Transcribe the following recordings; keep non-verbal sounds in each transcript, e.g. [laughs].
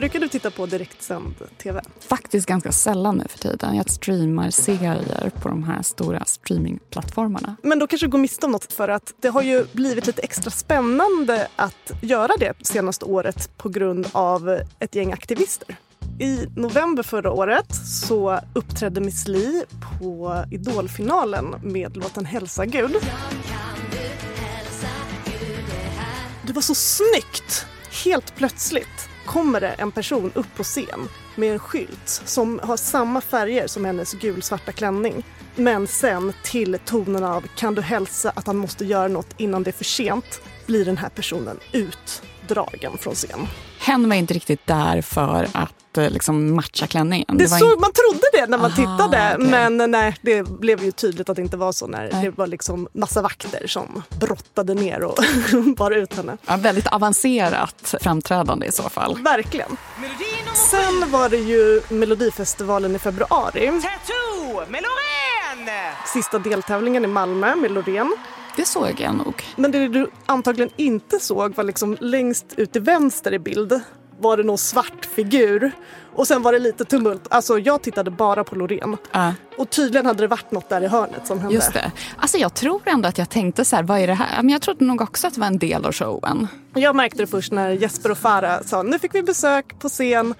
Brukar du titta på direktsänd tv? Faktiskt ganska sällan nu för tiden. Jag streamar serier på de här stora streamingplattformarna. Men då kanske du går miste om något för att det har ju blivit lite extra spännande att göra det senaste året på grund av ett gäng aktivister. I november förra året så uppträdde Miss Li på Idolfinalen med låten Hälsa Gud. Det var så snyggt! Helt plötsligt kommer det en person upp på scen med en skylt som har samma färger som hennes gulsvarta klänning. Men sen till tonen av “Kan du hälsa att han måste göra något innan det är för sent?” blir den här personen utdragen från scen. Hen var inte riktigt där för att eh, liksom, matcha klänningen. Det var så, in- Man trodde det när man Aha, tittade okej. men nej, det blev ju tydligt att det inte var så när Nej. det var liksom massa vakter som brottade ner och [laughs] bar ut henne. ja, väldigt avancerat framträdande i så fall. Verkligen. Sen var det ju Melodifestivalen i februari. Tattoo med Loreen! Sista deltävlingen i Malmö med Loreen. Det såg jag nog. Men det du antagligen inte såg var liksom längst ut till vänster i bild var det någon svart figur. Och sen var det lite tumult. Alltså jag tittade bara på Loreen. Ja. Och tydligen hade det varit något där i hörnet som hände. Just det. Alltså jag tror ändå att jag tänkte så här, vad är det här? Men jag trodde nog också att det var en del av showen. Jag märkte det först när Jesper och Farah sa nu fick vi besök på scen.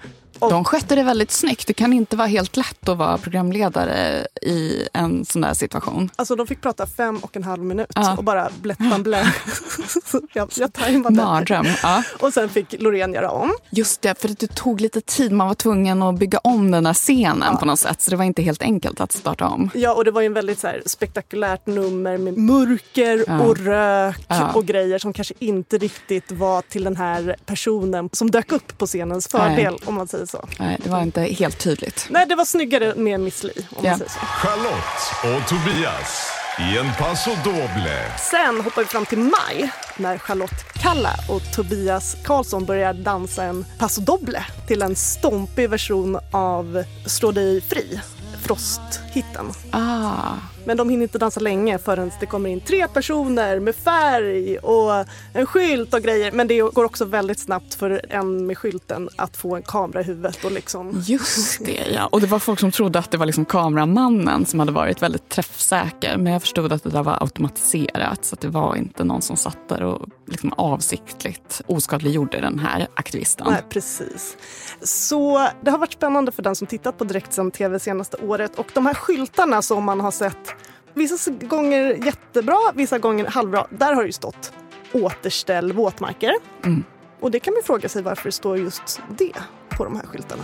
De skötte det väldigt snyggt. Det kan inte vara helt lätt att vara programledare i en sån där situation. Alltså de fick prata fem och en halv minut Ja. och bara blättan blä. [laughs] Jag, jag tajmade. Mardröm. Ja. Och sen fick Loreen göra om. Just det, för det tog lite tid. Man var tvungen att bygga om den här scenen på något sätt. Så det var inte helt enkelt att starta om. Ja, och det var ju en väldigt så här, spektakulärt nummer med mörker Ja. och rök Ja. och grejer som kanske inte riktigt var till den här personen som dök upp på scenens fördel om man säger så. Nej, det var inte helt tydligt. Nej, det var snyggare med Miss Li om Ja. man säger så. Charlotte och Tobias i en Paso Doble. Sen hoppar vi fram till maj när Charlotte Kalla och Tobias Karlsson börjar dansa en paso doble till en stompig version av Slå dig fri, Frost-hitten. Ah, Men de hinner inte dansa länge förrän det kommer in tre personer med färg och en skylt och grejer. Men det går också väldigt snabbt för en med skylten att få en kamera i huvudet och liksom... just det ja. Och det var folk som trodde att det var liksom kameramannen som hade varit väldigt träffsäker. Men jag förstod att det där var automatiserat. Så att det var inte någon som satt där och liksom avsiktligt oskadliggjorde den här aktivisten. Nej, precis. Så det har varit spännande för den som tittat på direktsänd tv senaste året. Och de här skyltarna som man har sett vissa gånger jättebra, vissa gånger halvbra. Där har det ju stått återställ våtmarker. Mm. Och det kan man fråga sig varför det står just det på de här skyltarna.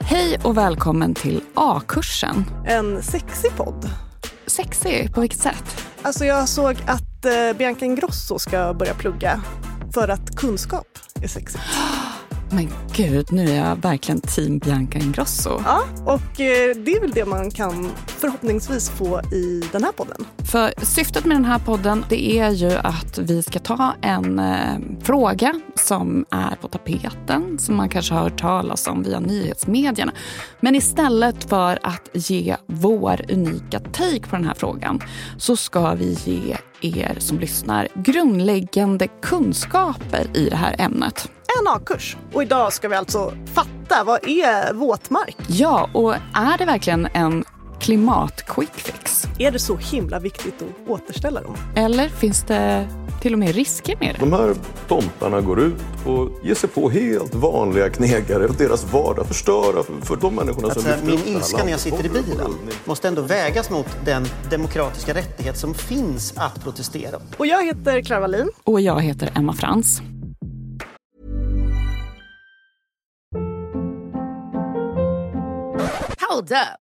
Hej och välkommen till A-kursen. En sexig podd. Sexig, på vilket sätt? Alltså jag såg att eh, Bianca Ingrosso ska börja plugga för att kunskap är sexigt. [gasps] Men gud, nu är jag verkligen team Bianca Ingrosso. Ja, och eh, det är väl det man kan förhoppningsvis få i den här podden. För syftet med den här podden det är ju att vi ska ta en eh, fråga som är på tapeten, som man kanske har hört talas om via nyhetsmedierna. Men istället för att ge vår unika take på den här frågan så ska vi ge er som lyssnar grundläggande kunskaper i det här ämnet. En A-kurs. Och idag ska vi alltså fatta, vad är våtmark? Ja, och är det verkligen en klimat-quick fix? Är det så himla viktigt att återställa dem? Eller finns det till och med risker med det? De här tomtarna går ut och ger sig på helt vanliga knegare och deras vardag förstöra för, för de människorna som Alltså, lyfter min ilska när jag sitter i bilen måste ändå vägas mot den demokratiska rättighet som finns att protestera. Och jag heter Clara Wallin. Och jag heter Emma Frans. Hold up.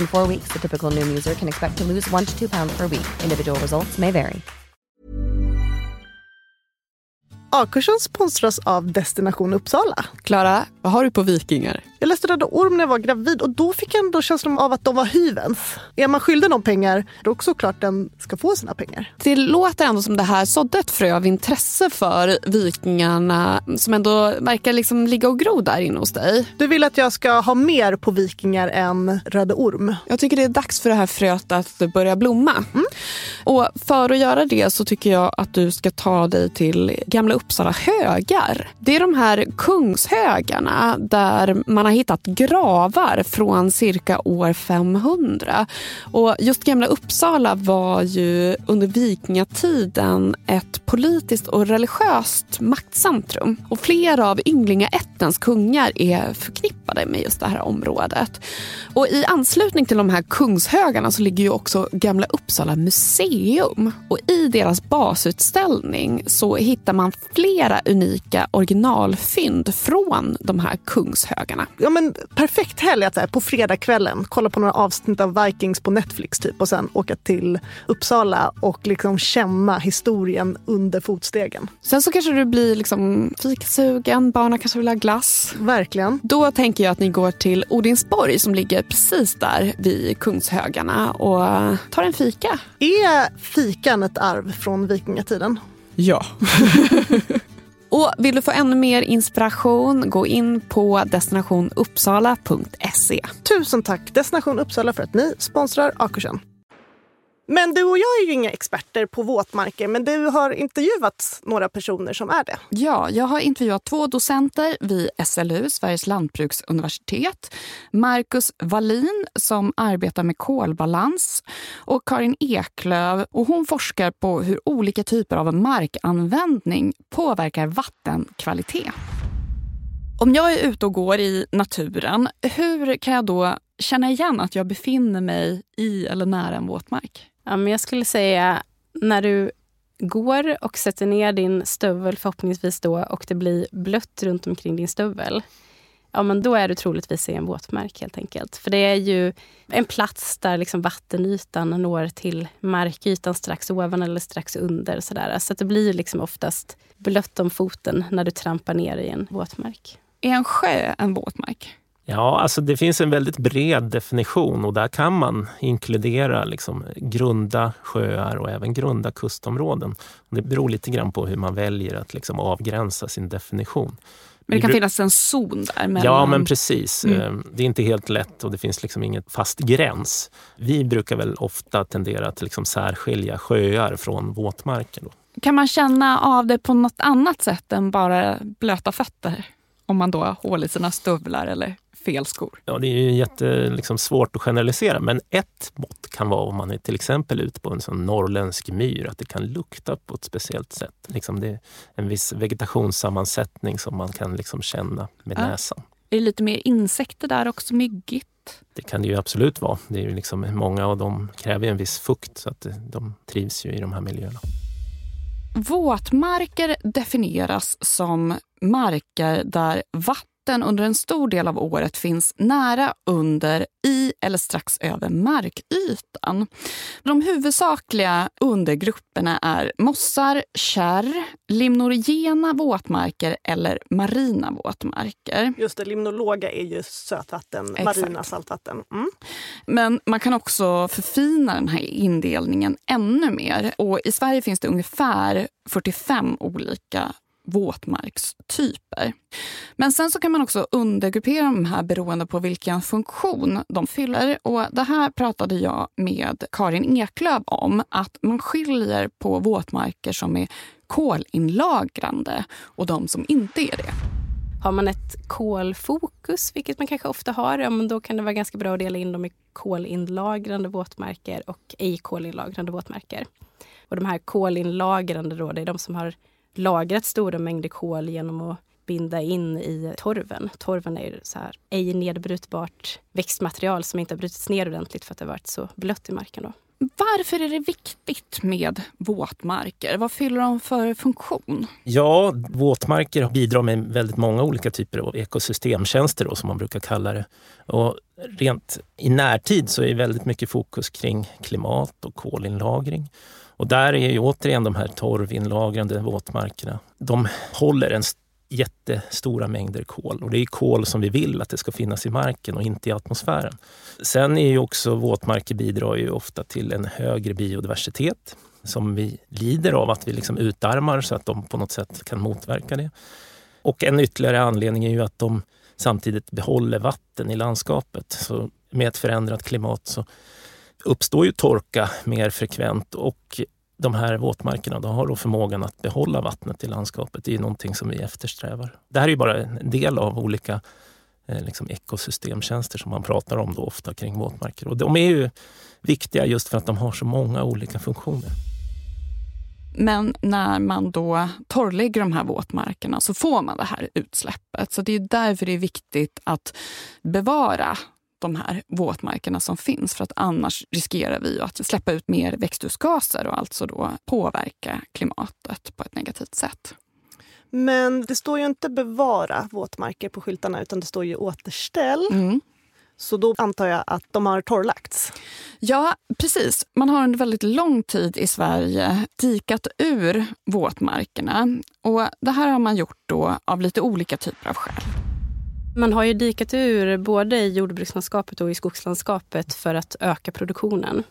In four weeks, the typical new user can expect to lose one to two pounds per week. Individual results may vary. A-kursen sponsras av Destination Uppsala. Klara, vad har du på vikingar? Jag läste Röda Orm när jag var gravid och då fick jag ändå känslan av att de var hyvens. Är man skyldig någon pengar, då är det såklart den ska få sina pengar. Det låter ändå som det här sådde ett frö av intresse för vikingarna som ändå verkar liksom ligga och gro där inne hos dig. Du vill att jag ska ha mer på vikingar än Röda Orm? Jag tycker det är dags för det här fröet att börja blomma. Mm. Och för att göra det så tycker jag att du ska ta dig till Gamla Uppsala högar. Det är de här kungshögarna där man har hittat gravar från cirka år 500. Och just Gamla Uppsala var ju under vikingatiden ett politiskt och religiöst maktcentrum. Och flera av ynglingaättens kungar är förknippade med just det här området. Och i anslutning till de här kungshögarna så ligger ju också Gamla Uppsala museum. Och i deras basutställning så hittar man flera unika originalfynd från de här kungshögarna. Ja, men perfekt helg att så här, på fredagskvällen kolla på några avsnitt av Vikings på Netflix typ och sen åka till Uppsala och liksom känna historien under fotstegen. Sen så kanske du blir liksom fikasugen, barnen kanske vill ha glass. Verkligen. Då tänker jag att ni går till Odinsborg som ligger precis där vid Kungshögarna och tar en fika. Är fikan ett arv från vikingatiden? Ja. [laughs] Och vill du få ännu mer inspiration, gå in på destinationuppsala.se. Tusen tack Destination Uppsala för att ni sponsrar Akursen. Men du och jag är ju inga experter på våtmarker, men du har intervjuat några personer som är det. Ja, jag har intervjuat två docenter vid SLU, Sveriges lantbruksuniversitet. Marcus Wallin som arbetar med kolbalans och Karin Eklöv och hon forskar på hur olika typer av markanvändning påverkar vattenkvalitet. Om jag är ute och går i naturen, hur kan jag då känna igen att jag befinner mig i eller nära en våtmark? Ja, men jag skulle säga när du går och sätter ner din stövel förhoppningsvis då och det blir blött runt omkring din stövel. Ja, men då är du troligtvis i en våtmark helt enkelt. För det är ju en plats där liksom vattenytan når till markytan strax ovan eller strax under. Sådär. Så att det blir liksom oftast blött om foten när du trampar ner i en våtmark. Är en sjö en våtmark? Ja, alltså det finns en väldigt bred definition och där kan man inkludera liksom grunda sjöar och även grunda kustområden. Det beror lite grann på hur man väljer att liksom avgränsa sin definition. Men det kan finnas en zon där? Mellan... Ja, men precis. Mm. Ehm, det är inte helt lätt och det finns liksom ingen fast gräns. Vi brukar väl ofta tendera att liksom särskilja sjöar från våtmarker. Då. Kan man känna av det på något annat sätt än bara blöta fötter? Om man då har hål i sina stövlar eller fel skor? Ja, det är ju jättesvårt liksom, att generalisera, men ett mått kan vara om man är till exempel ute på en sån norrländsk myr, att det kan lukta på ett speciellt sätt. Liksom det är en viss vegetationssammansättning som man kan liksom känna med ja. näsan. Är det lite mer insekter där också? Myggigt? Det kan det ju absolut vara. Det är ju liksom, många av dem kräver en viss fukt så att de trivs ju i de här miljöerna. Våtmarker definieras som marker där vatten under en stor del av året finns nära, under, i eller strax över markytan. De huvudsakliga undergrupperna är mossar, kärr, limnorigena våtmarker eller marina våtmarker. Just det, limnologa är ju sötvatten, Exakt. marina saltvatten. Mm. Men man kan också förfina den här indelningen ännu mer. Och I Sverige finns det ungefär 45 olika våtmarkstyper. Men sen så kan man också undergruppera de här beroende på vilken funktion de fyller. Och Det här pratade jag med Karin Eklöf om. Att man skiljer på våtmarker som är kolinlagrande och de som inte är det. Har man ett kolfokus, vilket man kanske ofta har, ja, men då kan det vara ganska bra att dela in dem i kolinlagrande våtmarker och ej kolinlagrande våtmarker. Och de här kolinlagrande då, det är de som har lagrat stora mängder kol genom att binda in i torven. Torven är ju så här ej nedbrytbart växtmaterial som inte har brutits ner ordentligt för att det har varit så blött i marken. Då. Varför är det viktigt med våtmarker? Vad fyller de för funktion? Ja, våtmarker bidrar med väldigt många olika typer av ekosystemtjänster då, som man brukar kalla det. Och rent i närtid så är väldigt mycket fokus kring klimat och kolinlagring. Och där är ju återigen de här torvinlagrande våtmarkerna. De håller en jättestora mängder kol och det är kol som vi vill att det ska finnas i marken och inte i atmosfären. Sen är ju också våtmarker bidrar ju ofta till en högre biodiversitet som vi lider av att vi liksom utarmar så att de på något sätt kan motverka det. Och en ytterligare anledning är ju att de samtidigt behåller vatten i landskapet. Så med ett förändrat klimat så uppstår ju torka mer frekvent och de här våtmarkerna de har då förmågan att behålla vattnet i landskapet. Det är någonting som vi eftersträvar. Det här är ju bara en del av olika eh, liksom ekosystemtjänster som man pratar om då ofta kring våtmarker. Och de är ju viktiga just för att de har så många olika funktioner. Men när man då torrlägger de här våtmarkerna så får man det här utsläppet. Så det är därför det är viktigt att bevara de här våtmarkerna som finns. För att annars riskerar vi att släppa ut mer växthusgaser och alltså då påverka klimatet på ett negativt sätt. Men det står ju inte bevara våtmarker på skyltarna utan det står ju återställ. Mm. Så då antar jag att de har torrlagts? Ja, precis. Man har under väldigt lång tid i Sverige dikat ur våtmarkerna. Och det här har man gjort då av lite olika typer av skäl. Man har ju dikat ur både i jordbrukslandskapet och i skogslandskapet för att öka produktionen.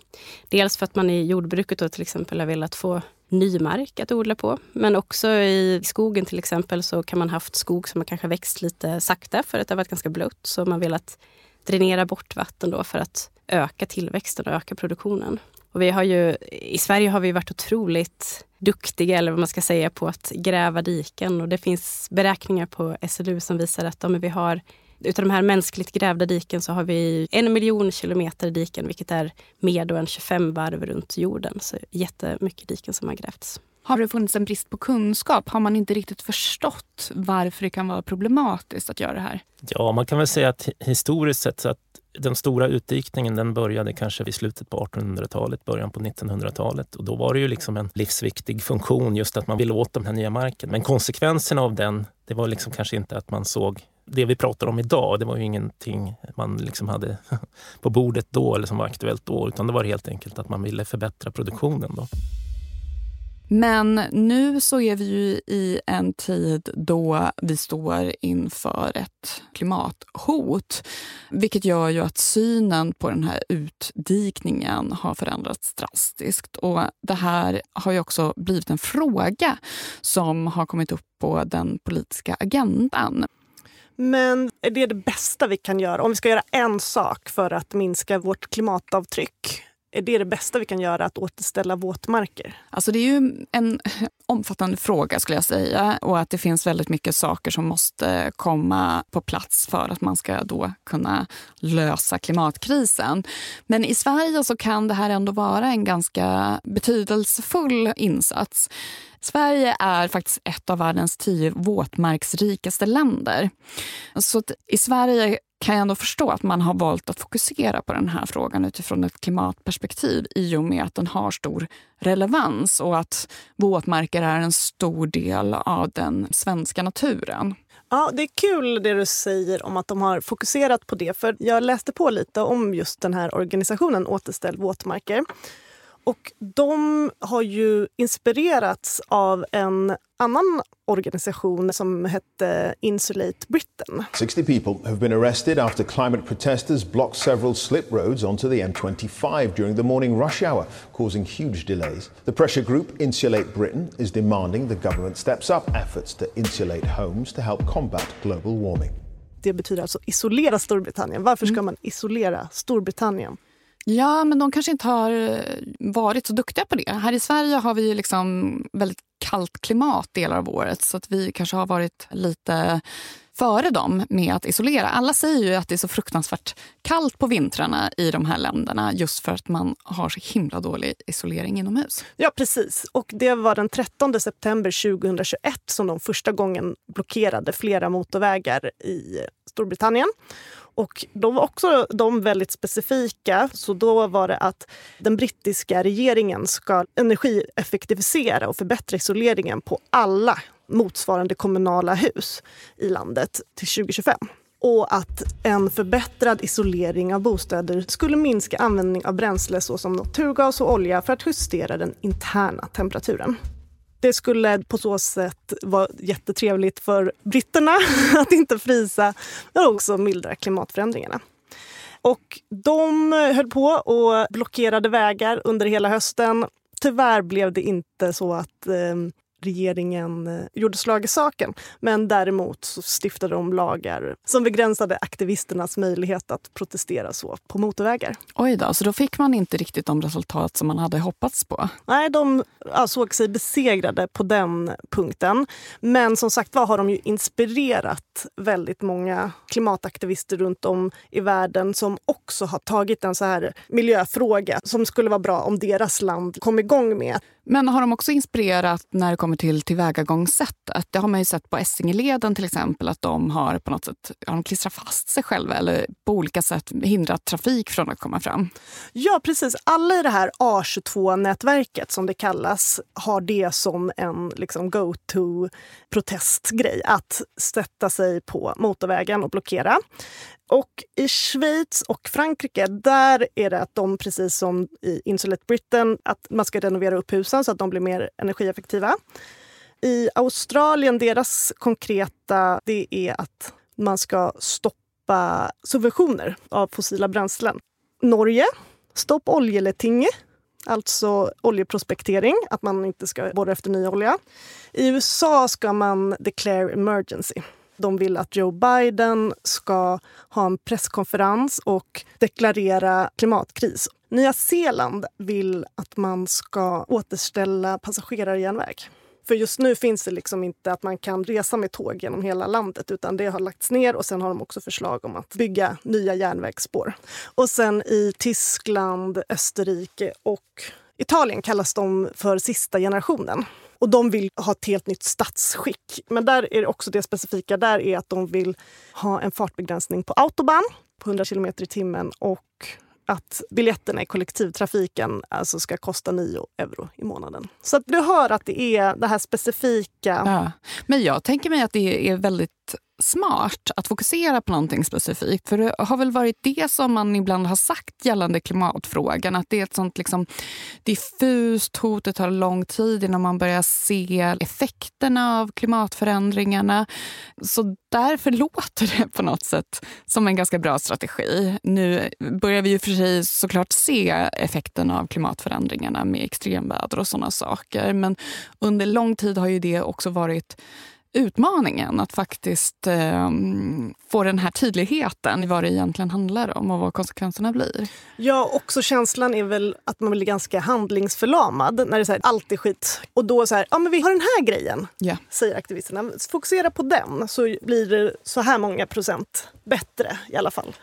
Dels för att man i jordbruket då till exempel har velat få ny mark att odla på. Men också i skogen till exempel så kan man haft skog som har kanske växt lite sakta för att det har varit ganska blött. Så man velat dränera bort vatten då för att öka tillväxten och öka produktionen. Och vi har ju, I Sverige har vi varit otroligt duktiga, eller vad man ska säga, på att gräva diken. Och det finns beräkningar på SLU som visar att ja, vi har Utav de här mänskligt grävda diken så har vi en miljon kilometer diken, vilket är mer än 25 varv runt jorden. Så jättemycket diken som har grävts. Har det funnits en brist på kunskap? Har man inte riktigt förstått varför det kan vara problematiskt att göra det här? Ja, man kan väl säga att historiskt sett så att den stora utdikningen den började kanske vid slutet på 1800-talet, början på 1900-talet. Och då var det ju liksom en livsviktig funktion just att man ville åt den här nya marken. Men konsekvenserna av den, det var liksom kanske inte att man såg det vi pratar om idag, det var ju ingenting man liksom hade [laughs] på bordet då eller som var aktuellt då, utan det var helt enkelt att man ville förbättra produktionen. Då. Men nu så är vi ju i en tid då vi står inför ett klimathot. Vilket gör ju att synen på den här utdikningen har förändrats drastiskt. Och det här har ju också blivit en fråga som har kommit upp på den politiska agendan. Men är det det bästa vi kan göra? Om vi ska göra en sak för att minska vårt klimatavtryck är det det bästa vi kan göra, att återställa våtmarker? Alltså det är ju en [laughs] omfattande fråga skulle jag säga och att det finns väldigt mycket saker som måste komma på plats för att man ska då kunna lösa klimatkrisen. Men i Sverige så kan det här ändå vara en ganska betydelsefull insats. Sverige är faktiskt ett av världens tio våtmarksrikaste länder. Så i Sverige kan jag ändå förstå att man har valt att fokusera på den här frågan utifrån ett klimatperspektiv i och med att den har stor relevans och att våtmarker är en stor del av den svenska naturen. Ja, det är kul det du säger om att de har fokuserat på det. För Jag läste på lite om just den här organisationen Återställ våtmarker. Och de har ju inspirerats av en annan organisation som hette Insulate Britain. 60 people have been arrested after climate protesters blocked several slip roads onto the M25 during the morning rush hour, causing huge delays. The pressure group Insulate Britain is demanding the government steps up efforts to insulate homes to help combat global warming. Det betyder alltså isolera Storbritannien. Varför ska man isolera Storbritannien? Ja, men de kanske inte har eh, varit så duktiga på det. Här i Sverige har vi liksom väldigt kallt klimat delar av året så att vi kanske har varit lite före dem med att isolera. Alla säger ju att det är så fruktansvärt kallt på vintrarna i de här länderna just för att man har så himla dålig isolering inomhus. Ja, precis. Och det var den 13 september 2021 som de första gången blockerade flera motorvägar i Storbritannien. Och då var också de väldigt specifika. Så då var det att den brittiska regeringen ska energieffektivisera och förbättra isoleringen på alla motsvarande kommunala hus i landet till 2025 och att en förbättrad isolering av bostäder skulle minska användning av bränsle såsom naturgas och olja för att justera den interna temperaturen. Det skulle på så sätt vara jättetrevligt för britterna [laughs] att inte frysa, men också mildra klimatförändringarna. Och de höll på och blockerade vägar under hela hösten. Tyvärr blev det inte så att eh, regeringen eh, gjorde slag i saken. Men däremot så stiftade de lagar som begränsade aktivisternas möjlighet att protestera så på motorvägar. Oj då, så då fick man inte riktigt de resultat som man hade hoppats på? Nej, de såg sig besegrade på den punkten. Men som sagt var har de ju inspirerat väldigt många klimataktivister runt om i världen som också har tagit en så här miljöfråga som skulle vara bra om deras land kom igång med. Men har de också inspirerat när det kommer till tillvägagångssättet? Det har man ju sett på Essingeleden till exempel att de har på något sätt har de klistrat fast sig själva eller på olika sätt hindrat trafik från att komma fram. Ja, precis. Alla i det här A22-nätverket som det kallas har det som en liksom, go-to-protestgrej. Att sätta sig på motorvägen och blockera. Och i Schweiz och Frankrike, där är det att de precis som i Insulate Britain, att man ska renovera upp husen så att de blir mer energieffektiva. I Australien, deras konkreta, det är att man ska stoppa subventioner av fossila bränslen. Norge, stopp oljeletinge, alltså oljeprospektering, att man inte ska borra efter ny olja. I USA ska man declare emergency. De vill att Joe Biden ska ha en presskonferens och deklarera klimatkris. Nya Zeeland vill att man ska återställa passagerarjärnväg. För just nu finns det liksom inte att man kan resa med tåg genom hela landet utan det har lagts ner och sen har de också förslag om att bygga nya järnvägsspår. Och sen i Tyskland, Österrike och Italien kallas de för sista generationen. Och de vill ha ett helt nytt statsskick. Men där är det också det specifika där är att de vill ha en fartbegränsning på autobahn på 100 km i timmen och att biljetterna i kollektivtrafiken alltså ska kosta 9 euro i månaden. Så att du hör att det är det här specifika. Ja. Men jag tänker mig att det är väldigt smart att fokusera på någonting specifikt. För det har väl varit det som man ibland har sagt gällande klimatfrågan. Att det är ett sånt liksom diffust hot. Det tar lång tid innan man börjar se effekterna av klimatförändringarna. Så därför [laughs] låter det på något sätt som en ganska bra strategi. Nu börjar vi ju för sig såklart se effekterna av klimatförändringarna med extremväder och såna saker. Men under lång tid har ju det också varit utmaningen att faktiskt eh, få den här tydligheten i vad det egentligen handlar om och vad konsekvenserna blir. Ja, också känslan är väl att man blir ganska handlingsförlamad när det är så här, allt är skit. Och då så här, ja men vi har den här grejen, ja. säger aktivisterna. Fokusera på den så blir det så här många procent bättre i alla fall.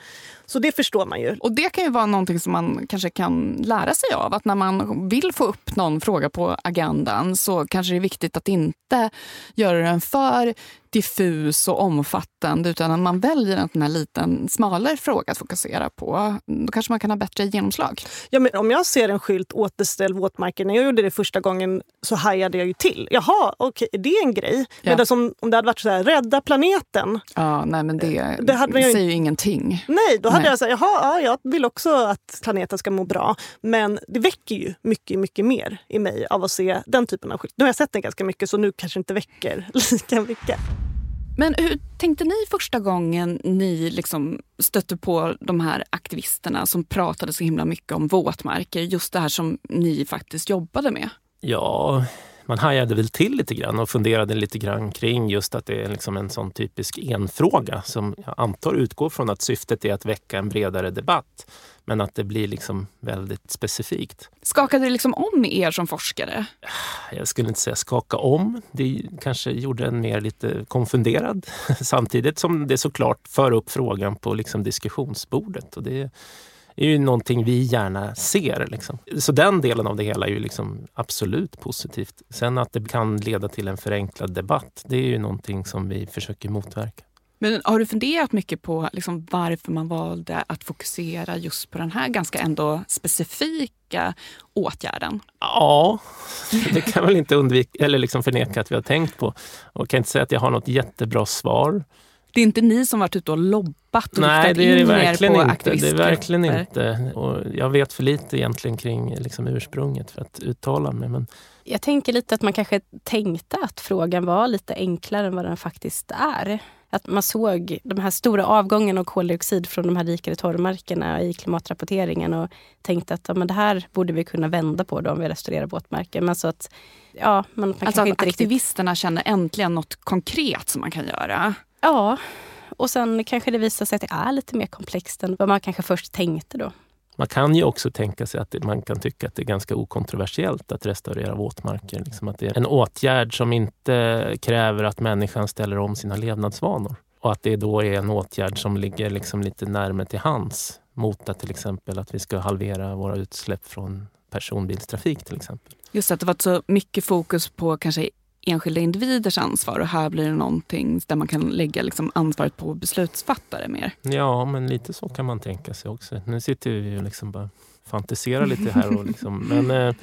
Så det förstår man ju. Och det kan ju vara någonting som man kanske kan lära sig av. Att när man vill få upp någon fråga på agendan så kanske det är viktigt att inte göra den för diffus och omfattande utan att man väljer en sån här liten smalare fråga att fokusera på. Då kanske man kan ha bättre genomslag. Ja, men om jag ser en skylt återställ våtmarker, när jag gjorde det första gången så hajade jag ju till. Jaha, okej, okay, det är en grej. Ja. Men som, om det hade varit så här, rädda planeten. Ja, nej men det, det hade säger ju ingenting. Nej, då hade nej. jag sagt, jaha, ja, jag vill också att planeten ska må bra. Men det väcker ju mycket, mycket mer i mig av att se den typen av skylt. Nu har jag sett den ganska mycket så nu kanske inte väcker [laughs] lika mycket. Men hur tänkte ni första gången ni liksom stötte på de här aktivisterna som pratade så himla mycket om våtmarker? Just det här som ni faktiskt jobbade med. Ja, man hajade väl till lite grann och funderade lite grann kring just att det är liksom en sån typisk enfråga som jag antar utgår från att syftet är att väcka en bredare debatt. Men att det blir liksom väldigt specifikt. Skakade det liksom om er som forskare? Jag skulle inte säga skaka om. Det kanske gjorde en mer lite konfunderad. [laughs] Samtidigt som det såklart för upp frågan på liksom diskussionsbordet. Och det är ju någonting vi gärna ser. Liksom. Så den delen av det hela är ju liksom absolut positivt. Sen att det kan leda till en förenklad debatt, det är ju någonting som vi försöker motverka. Men har du funderat mycket på liksom varför man valde att fokusera just på den här ganska ändå specifika åtgärden? Ja, [laughs] det kan väl inte undvika eller liksom förneka att vi har tänkt på. Och kan inte säga att jag har något jättebra svar. Det är inte ni som varit ute och lobbat och Nej, det är det verkligen inte. Det är verkligen inte. Och jag vet för lite egentligen kring liksom ursprunget för att uttala mig. Men... Jag tänker lite att man kanske tänkte att frågan var lite enklare än vad den faktiskt är. Att man såg de här stora avgången av koldioxid från de här rikare torvmarkerna i klimatrapporteringen och tänkte att ja, men det här borde vi kunna vända på då om vi restaurerar våtmarker. Men så att, ja, man, man alltså att aktivisterna riktigt... känner äntligen något konkret som man kan göra? Ja, och sen kanske det visar sig att det är lite mer komplext än vad man kanske först tänkte då. Man kan ju också tänka sig att man kan tycka att det är ganska okontroversiellt att restaurera våtmarker. Liksom att det är en åtgärd som inte kräver att människan ställer om sina levnadsvanor. Och att det då är en åtgärd som ligger liksom lite närmare till hands mot att till exempel att vi ska halvera våra utsläpp från personbilstrafik till exempel. Just att det varit så mycket fokus på kanske enskilda individers ansvar och här blir det någonting där man kan lägga liksom ansvaret på beslutsfattare mer. Ja, men lite så kan man tänka sig också. Nu sitter vi och liksom bara fantiserar lite här. Och liksom, [laughs] men eh,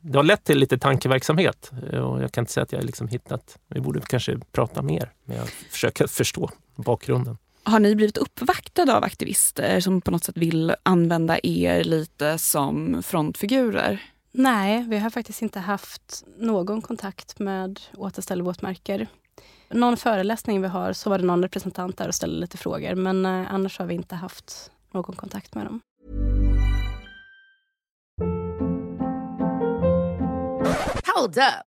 det har lett till lite tankeverksamhet och jag kan inte säga att jag liksom hittat... Vi borde kanske prata mer med att försöka förstå bakgrunden. Har ni blivit uppvaktade av aktivister som på något sätt vill använda er lite som frontfigurer? Nej, vi har faktiskt inte haft någon kontakt med Återställ våtmarker. Någon föreläsning vi har så var det någon representant där och ställde lite frågor men eh, annars har vi inte haft någon kontakt med dem. Hold up.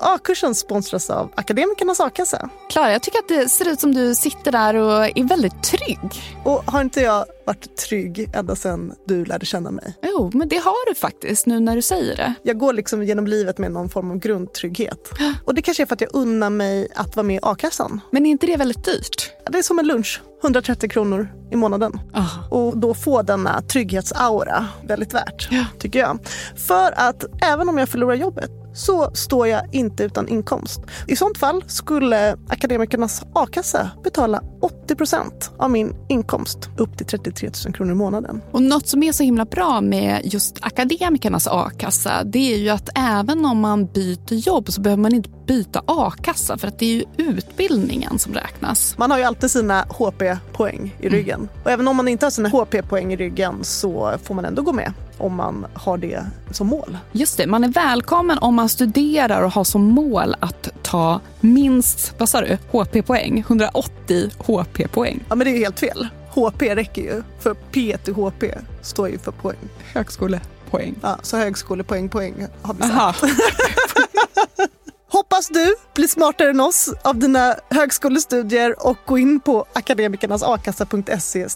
A-kursen sponsras av Akademikernas a-kassa. Klara, jag tycker att det ser ut som du sitter där och är väldigt trygg. Och har inte jag varit trygg ända sedan du lärde känna mig? Jo, men det har du faktiskt nu när du säger det. Jag går liksom genom livet med någon form av grundtrygghet. Och det kanske är för att jag unnar mig att vara med i a-kassan. Men är inte det väldigt dyrt? Det är som en lunch. 130 kronor i månaden. Oh. Och då få denna trygghetsaura väldigt värt, ja. tycker jag. För att även om jag förlorar jobbet så står jag inte utan inkomst. I sånt fall skulle Akademikernas a-kassa betala 80% av min inkomst upp till 33 000 kronor i månaden. Och något som är så himla bra med just Akademikernas a-kassa det är ju att även om man byter jobb så behöver man inte byta a-kassa för att det är ju utbildningen som räknas. Man har ju alltid sina HP-poäng i ryggen. Mm. Och även om man inte har sina HP-poäng i ryggen så får man ändå gå med om man har det som mål. Just det, man är välkommen om man studerar och har som mål att ta minst, vad sa du, HP-poäng? 180 HP-poäng. Ja men det är helt fel. HP räcker ju, för P till HP står ju för poäng. Högskolepoäng. Ja, så högskolepoäng, poäng har vi sagt. [laughs] Hoppas du blir smartare än oss av dina högskolestudier och gå in på akademikernasakassa.se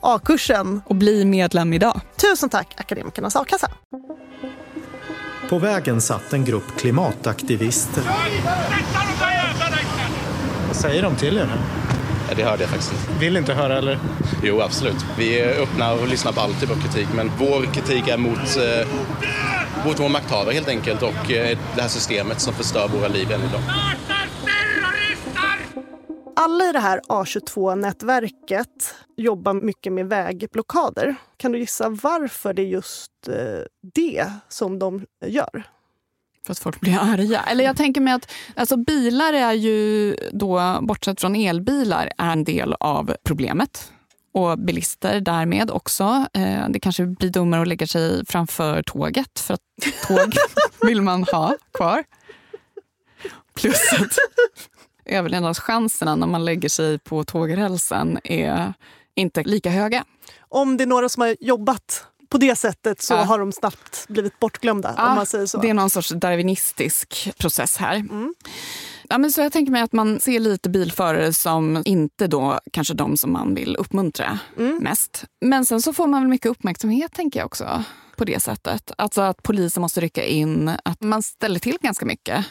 a-kursen. Och bli medlem idag. Tusen tack Akademikernas a-kassa. På vägen satt en grupp klimataktivister. Vad säger de till er nu? Det hörde jag faktiskt inte. Vill inte höra eller? Jo, absolut. Vi är öppna och lyssnar på all typ av kritik, men vår kritik är mot, eh, mot vår makthavare helt enkelt och eh, det här systemet som förstör våra liv än idag. Alla i det här A22-nätverket jobbar mycket med vägblockader. Kan du gissa varför det är just eh, det som de gör? För att folk blir arga. Eller jag tänker mig att alltså bilar är ju då, bortsett från elbilar, är en del av problemet. Och bilister därmed också. Eh, det kanske blir dummare att lägga sig framför tåget för att tåg [laughs] vill man ha kvar. Plus att överlevnadschanserna när man lägger sig på tågrälsen är inte lika höga. Om det är några som har jobbat på det sättet så ja. har de snabbt blivit bortglömda. Ja, om man säger så. Det är någon sorts darwinistisk process här. Mm. Ja, men så jag tänker mig att man ser lite bilförare som inte då kanske de som man vill uppmuntra mm. mest. Men sen så får man väl mycket uppmärksamhet tänker jag också på det sättet. Alltså att polisen måste rycka in, att man ställer till ganska mycket.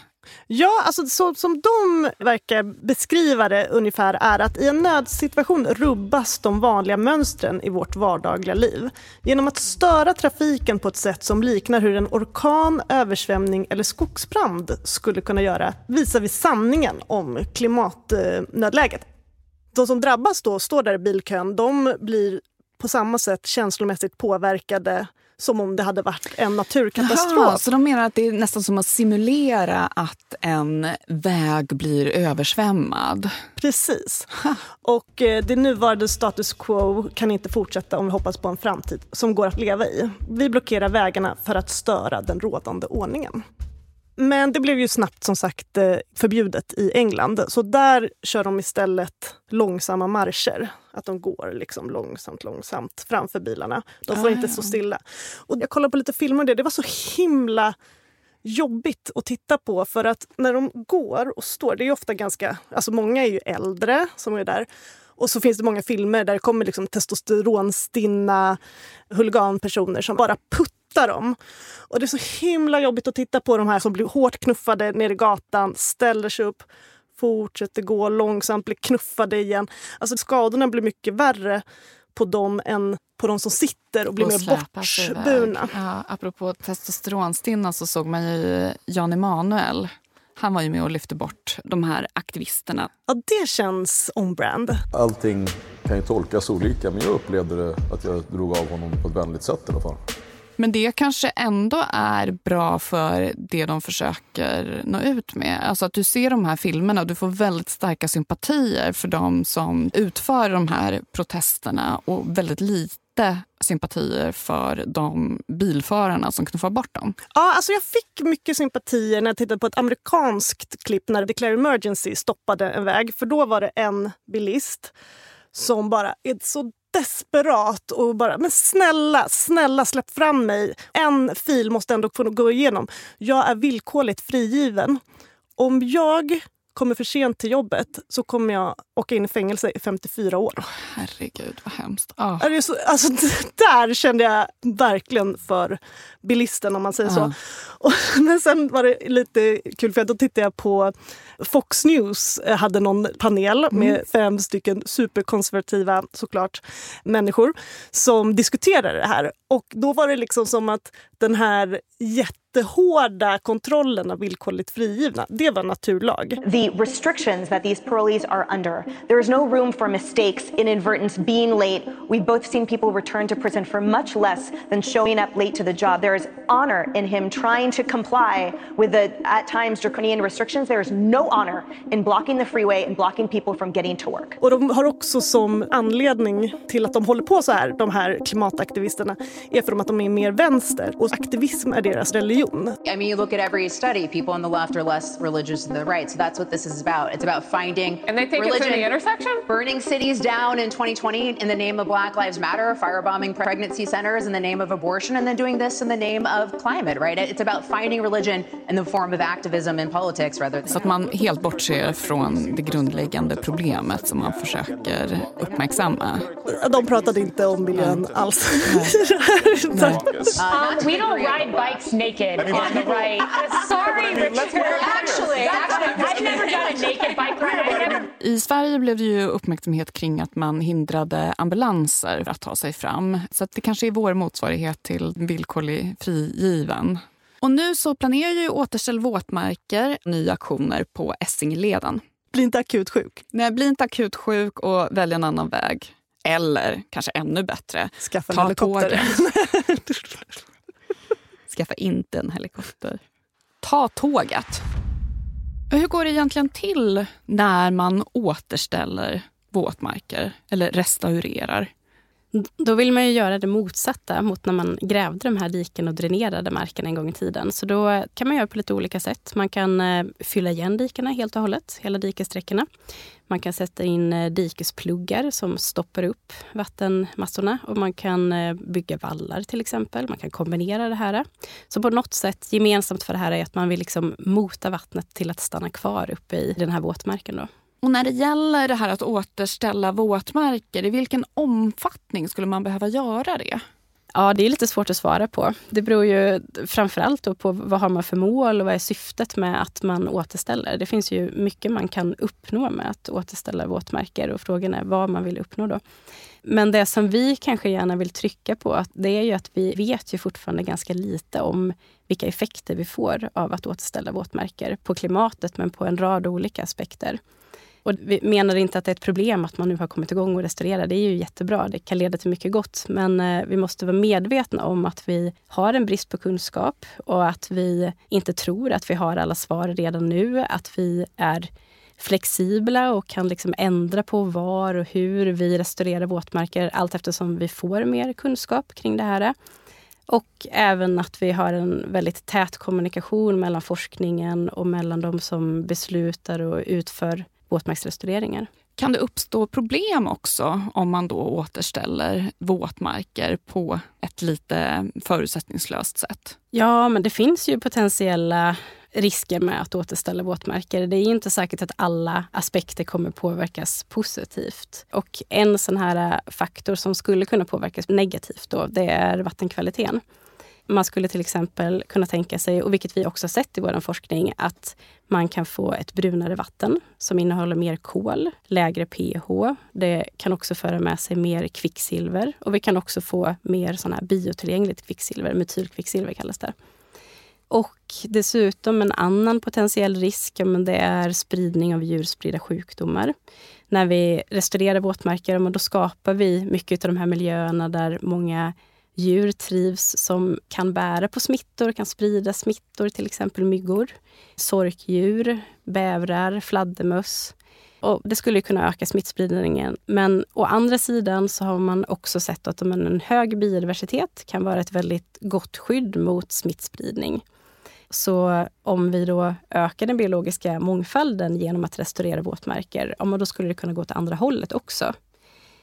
Ja, alltså så som de verkar beskriva det ungefär är att i en nödsituation rubbas de vanliga mönstren i vårt vardagliga liv. Genom att störa trafiken på ett sätt som liknar hur en orkan, översvämning eller skogsbrand skulle kunna göra visar vi sanningen om klimatnödläget. De som drabbas då, står där i bilkön, de blir på samma sätt känslomässigt påverkade som om det hade varit en naturkatastrof. Aha, så de menar att det är nästan som att simulera att en väg blir översvämmad? Precis. Och eh, det nuvarande status quo kan inte fortsätta om vi hoppas på en framtid som går att leva i. Vi blockerar vägarna för att störa den rådande ordningen. Men det blev ju snabbt som sagt eh, förbjudet i England. Så där kör de istället långsamma marscher. Att de går liksom långsamt, långsamt framför bilarna. De får ah, inte stå stilla. Och jag kollade på lite filmer det. Det var så himla jobbigt att titta på för att när de går och står, det är ofta ganska, alltså många är ju äldre som är där. Och så finns det många filmer där det kommer liksom testosteronstinna huliganpersoner som bara puttar hitta dem. Och det är så himla jobbigt att titta på de här som blir hårt knuffade ner i gatan, ställer sig upp, fortsätter gå långsamt, blir knuffade igen. Alltså skadorna blir mycket värre på dem än på de som sitter och blir och mer bortburna. Ja, apropå testosteronstinna så såg man ju Jan Emanuel han var ju med och lyfte bort de här aktivisterna. Ja, det känns on-brand. Allting kan ju tolkas olika, men jag upplevde det att jag drog av honom på ett vänligt sätt i alla fall. Men det kanske ändå är bra för det de försöker nå ut med. Alltså att du ser de här filmerna och du får väldigt starka sympatier för de som utför de här protesterna och väldigt lite sympatier för de bilförarna som knuffar bort dem. Ja, alltså jag fick mycket sympatier när jag tittade på ett amerikanskt klipp när Declare Emergency stoppade en väg. För då var det en bilist som bara är så desperat och bara “men snälla, snälla släpp fram mig. En fil måste ändå få gå igenom. Jag är villkorligt frigiven om jag kommer för sent till jobbet så kommer jag åka in i fängelse i 54 år. Oh, herregud, vad hemskt. Oh. Alltså, alltså, [laughs] där kände jag verkligen för bilisten om man säger så. Och, [laughs] men sen var det lite kul för då tittade jag på Fox News hade någon panel med mm. fem stycken superkonservativa såklart människor som diskuterade det här. Och då var det liksom som att den här jättehårda kontrollen av villkorligt frigivna, det var naturlag. The restrictions that these parolees are under. There is no room for mistakes, inadvertence, being late. We've both seen people return to prison for much less than showing up late to the job. There is honor in him trying to comply with the at times draconian restrictions. There is no honor in blocking the freeway and blocking people from getting to work. Och de har också som anledning till att de håller på så här, de här klimataktivisterna, är för att de är mer vänster och aktivism är deras religion. I mean, you look at every study, people on the left are less religious than the right. So that's what this is about. It's about finding and they think religion, it's in the intersection, burning cities down in 2020 in the name of Black Lives Matter, firebombing pregnancy centers in the name of abortion, and then doing this in the name of climate. Right? It's about finding religion in the form of activism in politics rather than. Så att man helt bortser från det grundläggande problemet som man försöker uppmärksamma. De pratade inte om miljön alls. [laughs] um, we don't ride bikes naked on the right. Sorry, Richard. Actually, actually, I've never done a naked bike ride. I Sverige blev det ju uppmärksamhet kring att man hindrade ambulanser att ta sig fram. Så det kanske är vår motsvarighet till villkorlig frigiven. Och nu så planerar ju Återställ våtmarker nya aktioner på Essingeleden. Bli inte akut sjuk. Nej, bli inte akut sjuk och välj en annan väg. Eller kanske ännu bättre, Skaffa ta helikopter. [laughs] Skaffa inte en helikopter. Ta tåget. Hur går det egentligen till när man återställer våtmarker eller restaurerar? Då vill man ju göra det motsatta mot när man grävde de här diken och dränerade marken en gång i tiden. Så då kan man göra på lite olika sätt. Man kan eh, fylla igen dikena helt och hållet, hela dikessträckorna. Man kan sätta in eh, dikespluggar som stoppar upp vattenmassorna och man kan eh, bygga vallar till exempel. Man kan kombinera det här. Så på något sätt gemensamt för det här är att man vill liksom mota vattnet till att stanna kvar uppe i den här våtmarken. Då. Och när det gäller det här att återställa våtmarker, i vilken omfattning skulle man behöva göra det? Ja, det är lite svårt att svara på. Det beror ju framförallt på vad har man för mål och vad är syftet med att man återställer. Det finns ju mycket man kan uppnå med att återställa våtmarker och frågan är vad man vill uppnå då. Men det som vi kanske gärna vill trycka på, det är ju att vi vet ju fortfarande ganska lite om vilka effekter vi får av att återställa våtmarker på klimatet, men på en rad olika aspekter. Och vi menar inte att det är ett problem att man nu har kommit igång och restaurerar. Det är ju jättebra. Det kan leda till mycket gott. Men eh, vi måste vara medvetna om att vi har en brist på kunskap och att vi inte tror att vi har alla svar redan nu. Att vi är flexibla och kan liksom ändra på var och hur vi restaurerar våtmarker allt eftersom vi får mer kunskap kring det här. Och även att vi har en väldigt tät kommunikation mellan forskningen och mellan de som beslutar och utför våtmarksrestaureringar. Kan det uppstå problem också om man då återställer våtmarker på ett lite förutsättningslöst sätt? Ja, men det finns ju potentiella risker med att återställa våtmarker. Det är inte säkert att alla aspekter kommer påverkas positivt. Och en sån här faktor som skulle kunna påverkas negativt då, det är vattenkvaliteten. Man skulle till exempel kunna tänka sig, och vilket vi också sett i vår forskning, att man kan få ett brunare vatten som innehåller mer kol, lägre pH. Det kan också föra med sig mer kvicksilver och vi kan också få mer sådana här biotillgängligt kvicksilver, metylkvicksilver kallas det. Och dessutom en annan potentiell risk, men det är spridning av djurspridda sjukdomar. När vi restaurerar våtmarker, då skapar vi mycket av de här miljöerna där många djur trivs som kan bära på smittor, kan sprida smittor, till exempel myggor, sorkdjur, bävrar, fladdermöss. Och det skulle kunna öka smittspridningen. Men å andra sidan så har man också sett att en hög biodiversitet kan vara ett väldigt gott skydd mot smittspridning. Så om vi då ökar den biologiska mångfalden genom att restaurera våtmarker, ja, då skulle det kunna gå åt andra hållet också.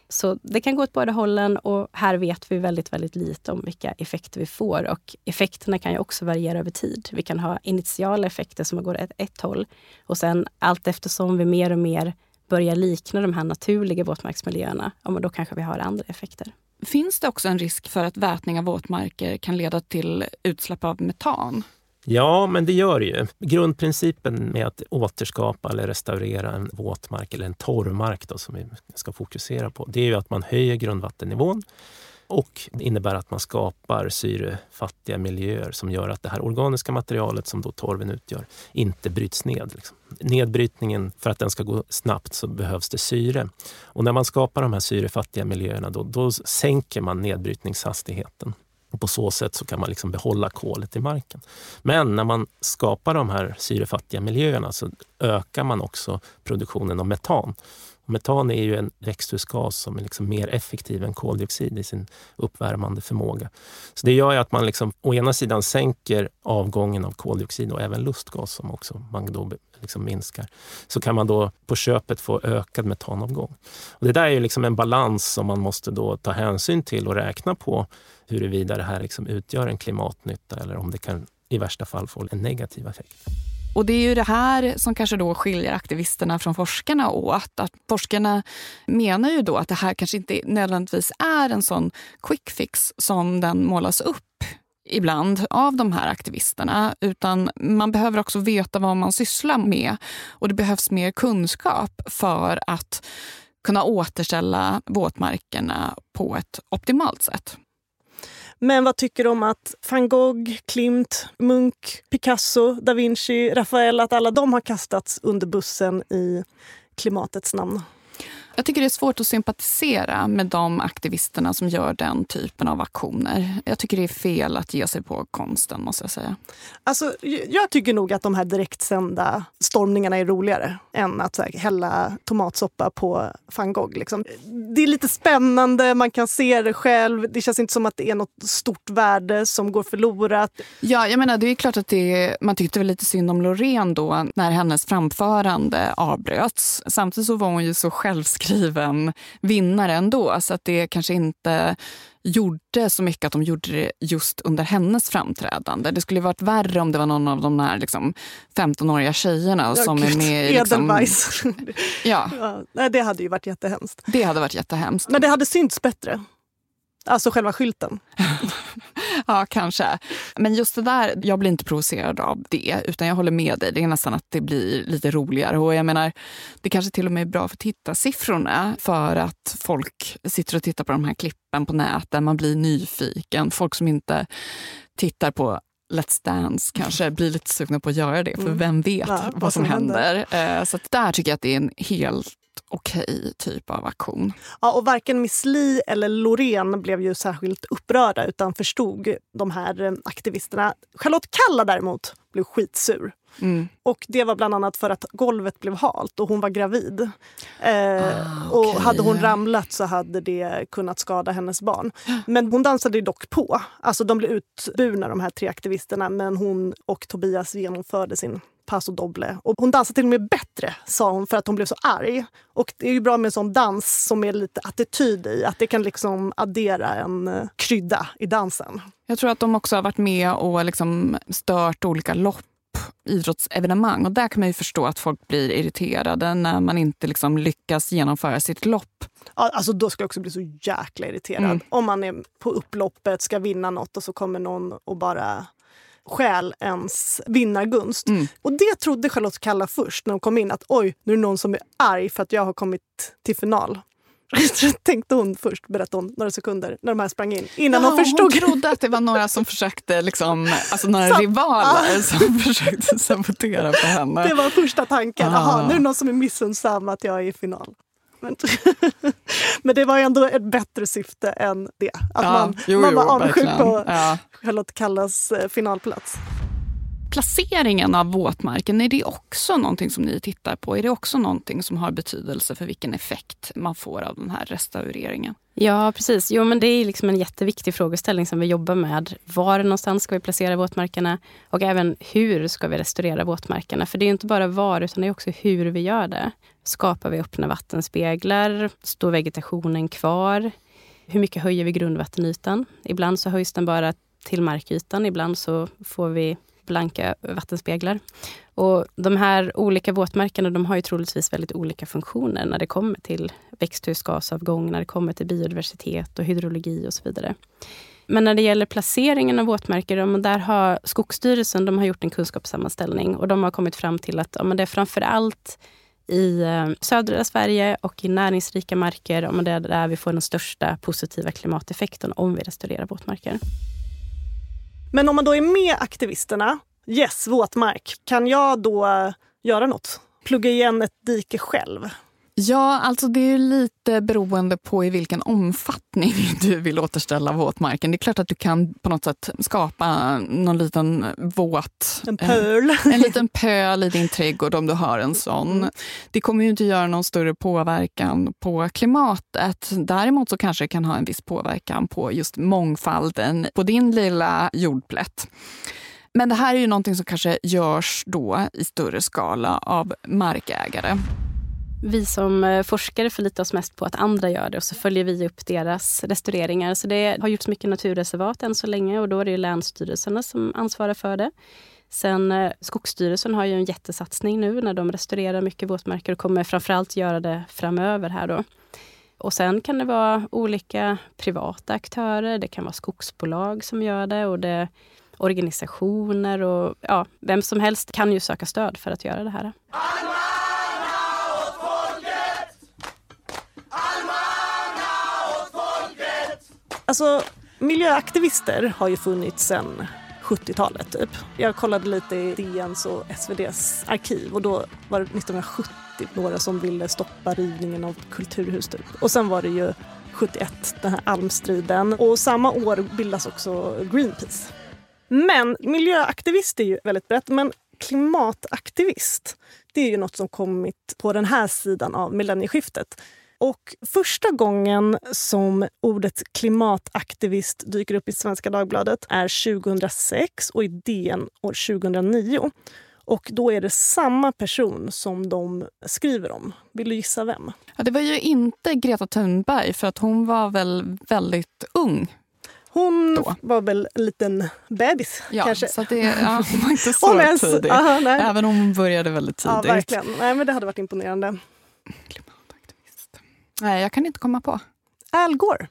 Så det kan gå åt båda hållen och här vet vi väldigt, väldigt lite om vilka effekter vi får. Och effekterna kan ju också variera över tid. Vi kan ha initiala effekter som går åt ett håll och sen allt eftersom vi mer och mer börjar likna de här naturliga våtmarksmiljöerna, ja, men då kanske vi har andra effekter. Finns det också en risk för att vätning av våtmarker kan leda till utsläpp av metan? Ja, men det gör det ju. Grundprincipen med att återskapa eller restaurera en våtmark eller en torrmark då, som vi ska fokusera på, det är ju att man höjer grundvattennivån och det innebär att man skapar syrefattiga miljöer som gör att det här organiska materialet som då torven utgör inte bryts ned. Liksom. Nedbrytningen, för att den ska gå snabbt så behövs det syre. Och när man skapar de här syrefattiga miljöerna då, då sänker man nedbrytningshastigheten. Och på så sätt så kan man liksom behålla kolet i marken. Men när man skapar de här syrefattiga miljöerna så ökar man också produktionen av metan. Metan är ju en växthusgas som är liksom mer effektiv än koldioxid i sin uppvärmande förmåga. Så det gör att man liksom, å ena sidan sänker avgången av koldioxid och även lustgas som också man då liksom minskar. Så kan man då på köpet få ökad metanavgång. Och det där är ju liksom en balans som man måste då ta hänsyn till och räkna på huruvida det här liksom utgör en klimatnytta eller om det kan i värsta fall få en negativ effekt. Och det är ju det här som kanske då skiljer aktivisterna från forskarna åt. Att forskarna menar ju då att det här kanske inte nödvändigtvis är en sån quick fix som den målas upp ibland av de här aktivisterna. Utan man behöver också veta vad man sysslar med. Och det behövs mer kunskap för att kunna återställa våtmarkerna på ett optimalt sätt. Men vad tycker du om att van Gogh, Klimt, Munch, Picasso, da Vinci, Rafael, att alla de har kastats under bussen i klimatets namn? Jag tycker det är svårt att sympatisera med de aktivisterna som gör den typen av aktioner. Jag tycker det är fel att ge sig på konsten, måste jag säga. Alltså, jag tycker nog att de här direktsända stormningarna är roligare än att här, hälla tomatsoppa på van Gogh. Liksom. Det är lite spännande, man kan se det själv. Det känns inte som att det är något stort värde som går förlorat. Ja, jag menar, det är klart att det, man tyckte väl lite synd om Loreen då när hennes framförande avbröts. Samtidigt så var hon ju så självskriven självskriven vinnare ändå. Så att det kanske inte gjorde så mycket att de gjorde det just under hennes framträdande. Det skulle varit värre om det var någon av de här liksom, 15-åriga tjejerna ja, som Gud, är med i... Liksom, ja. [laughs] ja. Det hade ju varit jättehemskt. Det hade varit jättehemskt. Men det hade synts bättre. Alltså själva skylten. [laughs] ja, kanske. Men just det där, jag blir inte provocerad av det. Utan jag håller med dig. Det är nästan att det blir lite roligare. Och jag menar, det kanske till och med är bra för tittarsiffrorna. För att folk sitter och tittar på de här klippen på nätet. Man blir nyfiken. Folk som inte tittar på Let's Dance kanske [laughs] blir lite sugna på att göra det. För mm. vem vet ja, vad, vad som händer. händer. Eh, så där tycker jag att det är en helt okej okay typ av aktion. Ja, och varken Miss Li eller Loreen blev ju särskilt upprörda utan förstod de här eh, aktivisterna. Charlotte Kalla däremot blev skitsur. Mm. Och Det var bland annat för att golvet blev halt och hon var gravid. Eh, ah, okay. och Hade hon ramlat så hade det kunnat skada hennes barn. Men hon dansade dock på. Alltså De blev utburna, de här tre aktivisterna men hon och Tobias genomförde sin paso doble. Och hon dansade till och med bättre, sa hon, för att hon blev så arg. Och det är ju bra med en sån dans som är lite attityd i. Att det kan liksom addera en eh, krydda i dansen. Jag tror att de också har varit med och liksom stört olika lopp idrottsevenemang. Och där kan man ju förstå att folk blir irriterade när man inte liksom lyckas genomföra sitt lopp. Ja, alltså då ska jag också bli så jäkla irriterad. Mm. Om man är på upploppet, ska vinna något och så kommer någon och bara stjäl ens vinnargunst. Mm. Och det trodde Charlotte Kalla först när hon kom in att oj, nu är det någon som är arg för att jag har kommit till final. [laughs] tänkte hon först, berättade hon några sekunder, när de här sprang in. Innan ja, hon förstod. Hon trodde att det var några som försökte, liksom, alltså några [laughs] rivaler som [laughs] försökte sabotera för henne. Det var första tanken. Jaha, nu är det någon som är missunnsam att jag är i final. Men, [laughs] men det var ändå ett bättre syfte än det. Att ja, man, jo, man var avundsjuk på ja. Charlotte Kallas eh, finalplats. Placeringen av våtmarken, är det också någonting som ni tittar på? Är det också någonting som har betydelse för vilken effekt man får av den här restaureringen? Ja, precis. Jo, men det är liksom en jätteviktig frågeställning som vi jobbar med. Var någonstans ska vi placera våtmarkerna? Och även hur ska vi restaurera våtmarkerna? För det är inte bara var, utan det är också hur vi gör det. Skapar vi öppna vattenspeglar? Står vegetationen kvar? Hur mycket höjer vi grundvattenytan? Ibland så höjs den bara till markytan. Ibland så får vi blanka vattenspeglar. Och de här olika våtmarkerna de har ju troligtvis väldigt olika funktioner när det kommer till växthusgasavgång, när det kommer till biodiversitet och hydrologi och så vidare. Men när det gäller placeringen av våtmarker, där har Skogsstyrelsen de har gjort en kunskapssammanställning och de har kommit fram till att ja, det är framför allt i eh, södra Sverige och i näringsrika marker, ja, det är där vi får den största positiva klimateffekten om vi restaurerar våtmarker. Men om man då är med aktivisterna, yes, våtmark, kan jag då eh, göra något? Plugga igen ett dike själv? Ja, alltså det är lite beroende på i vilken omfattning [laughs] du vill återställa våtmarken. Det är klart att du kan på något sätt skapa någon liten våt... En pöl. En, en liten pöl i din trädgård om du har en sån. Mm. Det kommer ju inte göra någon större påverkan på klimatet. Däremot så kanske det kan ha en viss påverkan på just mångfalden på din lilla jordplätt. Men det här är ju någonting som kanske görs då i större skala av markägare. Vi som eh, forskare förlitar oss mest på att andra gör det och så följer vi upp deras restaureringar. Så det har gjorts mycket naturreservat än så länge och då är det ju länsstyrelserna som ansvarar för det. Sen eh, Skogsstyrelsen har ju en jättesatsning nu när de restaurerar mycket våtmarker och kommer framförallt göra det framöver här då. Och sen kan det vara olika privata aktörer, det kan vara skogsbolag som gör det och det organisationer och ja, vem som helst kan ju söka stöd för att göra det här. Alltså, miljöaktivister har ju funnits sedan 70-talet typ. Jag kollade lite i DNs och SVDs arkiv och då var det 1970 några som ville stoppa rivningen av kulturhus typ. Och sen var det ju 71, den här almstriden. Och samma år bildas också Greenpeace. Men miljöaktivist är ju väldigt brett, men klimataktivist det är ju något som kommit på den här sidan av millennieskiftet. Och första gången som ordet klimataktivist dyker upp i Svenska Dagbladet är 2006 och i DN år 2009. Och då är det samma person som de skriver om. Vill du gissa vem? Ja, det var ju inte Greta Thunberg, för att hon var väl väldigt ung hon då. var väl en liten bebis ja, kanske. Så det, ja, hon var inte [laughs] så ens, tidig. Aha, Även om hon började väldigt tidigt. Ja, verkligen. Nej, men det hade varit imponerande. Nej, jag kan inte komma på. Al Gore.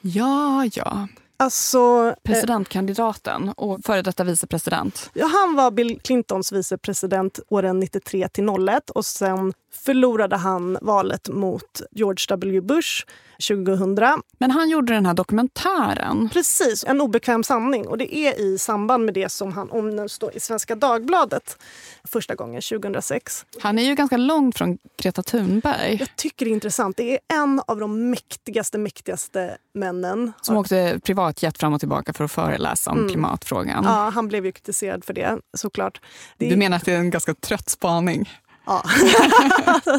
Ja, ja. Alltså, Presidentkandidaten och före detta vicepresident. Ja, han var Bill Clintons vicepresident åren 93 till 01 och sen förlorade han valet mot George W Bush 2000. Men han gjorde den här dokumentären. Precis, En obekväm sanning. Och det är i samband med det som han omnämns i Svenska Dagbladet första gången 2006. Han är ju ganska långt från Greta Thunberg. Jag tycker det är intressant. Det är en av de mäktigaste, mäktigaste männen. Som åkte privatjet fram och tillbaka för att föreläsa om mm. klimatfrågan. Ja, han blev ju kritiserad för det såklart. Det... Du menar att det är en ganska trött spaning? [laughs]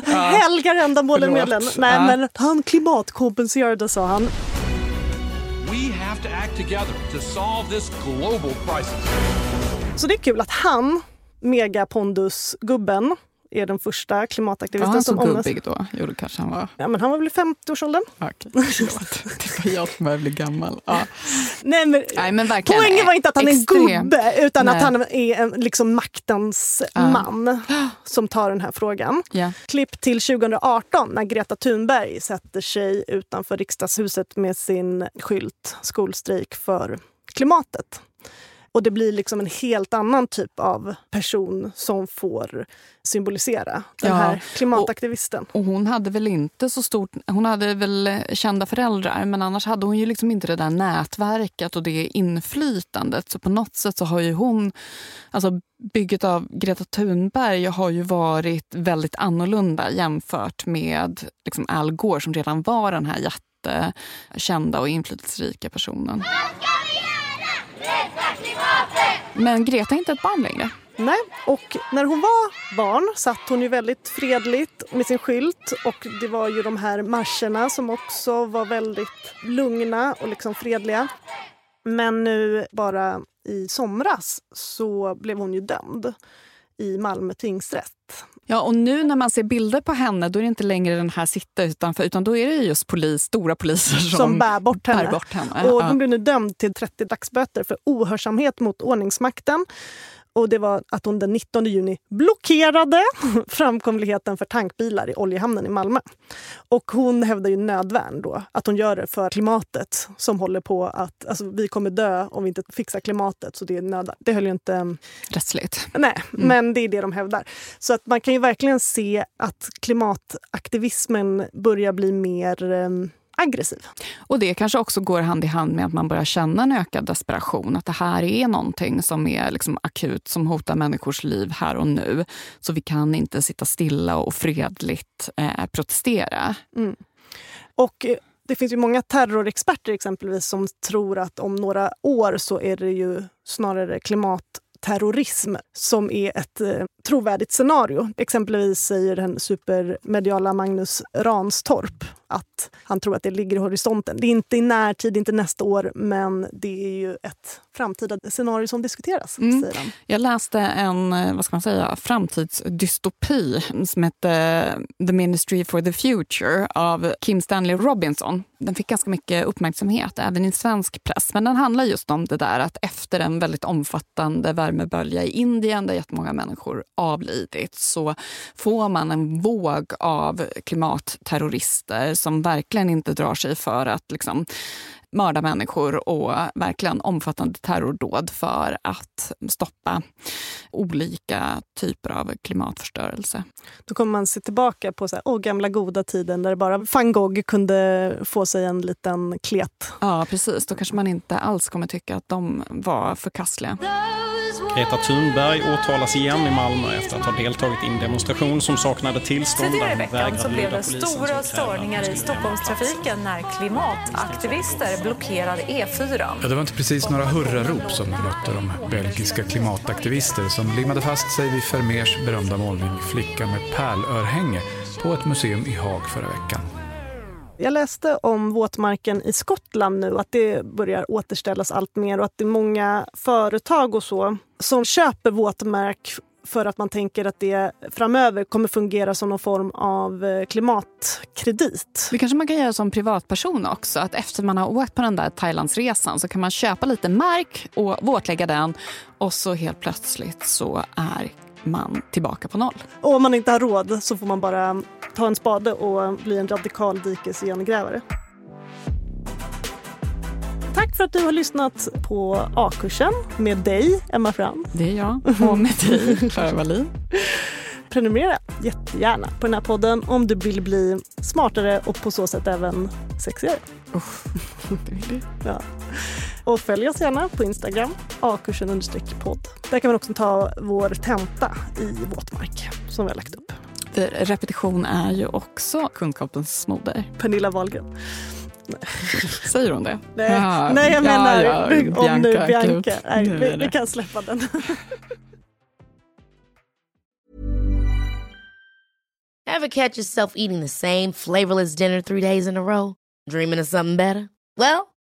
Ja. Helgar ändamålen medlen. Nej, ja. men han klimatkompenserade, sa han. We have to act together to solve this global crisis. Så det är kul att han, megapondus-gubben, är den första klimataktivisten var som han så gubbig då? Jo, kanske han var. Ja, men han var väl i 50-årsåldern. Okay. det var jag som började bli gammal. Ja. Nej, men, Nej, men poängen var inte att han är en gubbe utan Nej. att han är en, liksom maktens ja. man [gasps] som tar den här frågan. Yeah. Klipp till 2018 när Greta Thunberg sätter sig utanför riksdagshuset med sin skylt skolstrejk för klimatet. Och det blir liksom en helt annan typ av person som får symbolisera den ja, här klimataktivisten. Och, och, hon hade väl inte så stort... Hon hade väl kända föräldrar men annars hade hon ju liksom inte det där nätverket och det inflytandet. Så på något sätt så har ju hon... Alltså bygget av Greta Thunberg har ju varit väldigt annorlunda jämfört med liksom Al Gore som redan var den här jättekända och inflytelserika personen. Men Greta är inte ett barn längre. Nej, och när hon var barn satt hon ju väldigt fredligt med sin skylt och det var ju de här marscherna som också var väldigt lugna och liksom fredliga. Men nu bara i somras så blev hon ju dömd i Malmö tingsrätt. Ja, och nu när man ser bilder på henne då är det inte längre den här sitta utanför utan då är det just polis, stora poliser som, som bär bort henne. Bär bort henne. Och hon blev nu dömd till 30 dagsböter för ohörsamhet mot ordningsmakten och det var att hon den 19 juni blockerade [laughs] framkomligheten för tankbilar i oljehamnen i Malmö. Och hon hävdar ju nödvärn då, att hon gör det för klimatet som håller på att... Alltså, vi kommer dö om vi inte fixar klimatet, så det är nödvärn. Det höll ju inte... Rättsligt. Nej, mm. men det är det de hävdar. Så att man kan ju verkligen se att klimataktivismen börjar bli mer um, aggressiv. Och det kanske också går hand i hand med att man börjar känna en ökad desperation. Att det här är någonting som är liksom akut, som hotar människors liv här och nu. Så vi kan inte sitta stilla och fredligt eh, protestera. Mm. Och eh, det finns ju många terrorexperter exempelvis som tror att om några år så är det ju snarare klimat terrorism som är ett eh, trovärdigt scenario. Exempelvis säger den supermediala Magnus Ranstorp att han tror att det ligger i horisonten. Det är inte i närtid, inte nästa år, men det är ju ett framtida scenario som diskuteras. Mm. Säger han. Jag läste en eh, vad ska man säga, framtidsdystopi som hette The Ministry for the Future av Kim Stanley Robinson. Den fick ganska mycket uppmärksamhet även i svensk press. Men den handlar just om det där att efter en väldigt omfattande värmebölja i Indien där jättemånga människor avlidit så får man en våg av klimatterrorister som verkligen inte drar sig för att liksom, mörda människor och verkligen omfattande terrordåd för att stoppa olika typer av klimatförstörelse. Då kommer man se tillbaka på så här, oh, gamla goda tiden där bara van Gogh kunde få sig en liten klet. Ja, precis. Då kanske man inte alls kommer tycka att de var förkastliga. Greta Thunberg åtalas igen i Malmö efter att ha deltagit i en demonstration som saknade tillstånd. Tidigare i veckan så blev det stora störningar i Stockholmstrafiken när klimataktivister blockerade E4. Ja, det var inte precis några hurrarop som mötte de belgiska klimataktivister som limmade fast sig vid Vermeers berömda målning Flicka med pärlörhänge på ett museum i Haag förra veckan. Jag läste om våtmarken i Skottland nu, att det börjar återställas allt mer och att det är många företag och så som köper våtmark för att man tänker att det framöver kommer fungera som någon form av eh, klimatkredit. Det kanske man kan göra som privatperson också. Att efter man har åkt på den där Thailandsresan så kan man köpa lite mark och våtlägga den och så helt plötsligt så är man tillbaka på noll. Och om man inte har råd så får man bara ta en spade och bli en radikal dikesigenegrävare. Tack för att du har lyssnat på A-kursen med dig, Emma Fram. Det är jag. Och med dig, [laughs] Clara Wallin. Prenumerera jättegärna på den här podden om du vill bli smartare och på så sätt även sexigare. Oh, [laughs] det vill du. Ja. Och följ oss gärna på Instagram, akursen podd. Där kan man också ta vår tenta i våtmark som vi har lagt upp. För repetition är ju också kunskapens moder. Pernilla Wahlgren. Säger hon det? Nej, ja, Nej jag menar ja, ja, om nu Bianca. Nej, vi, vi kan släppa den. Have catch yourself eating the same flavorless dinner three days in a row? Dreaming of something better? Well,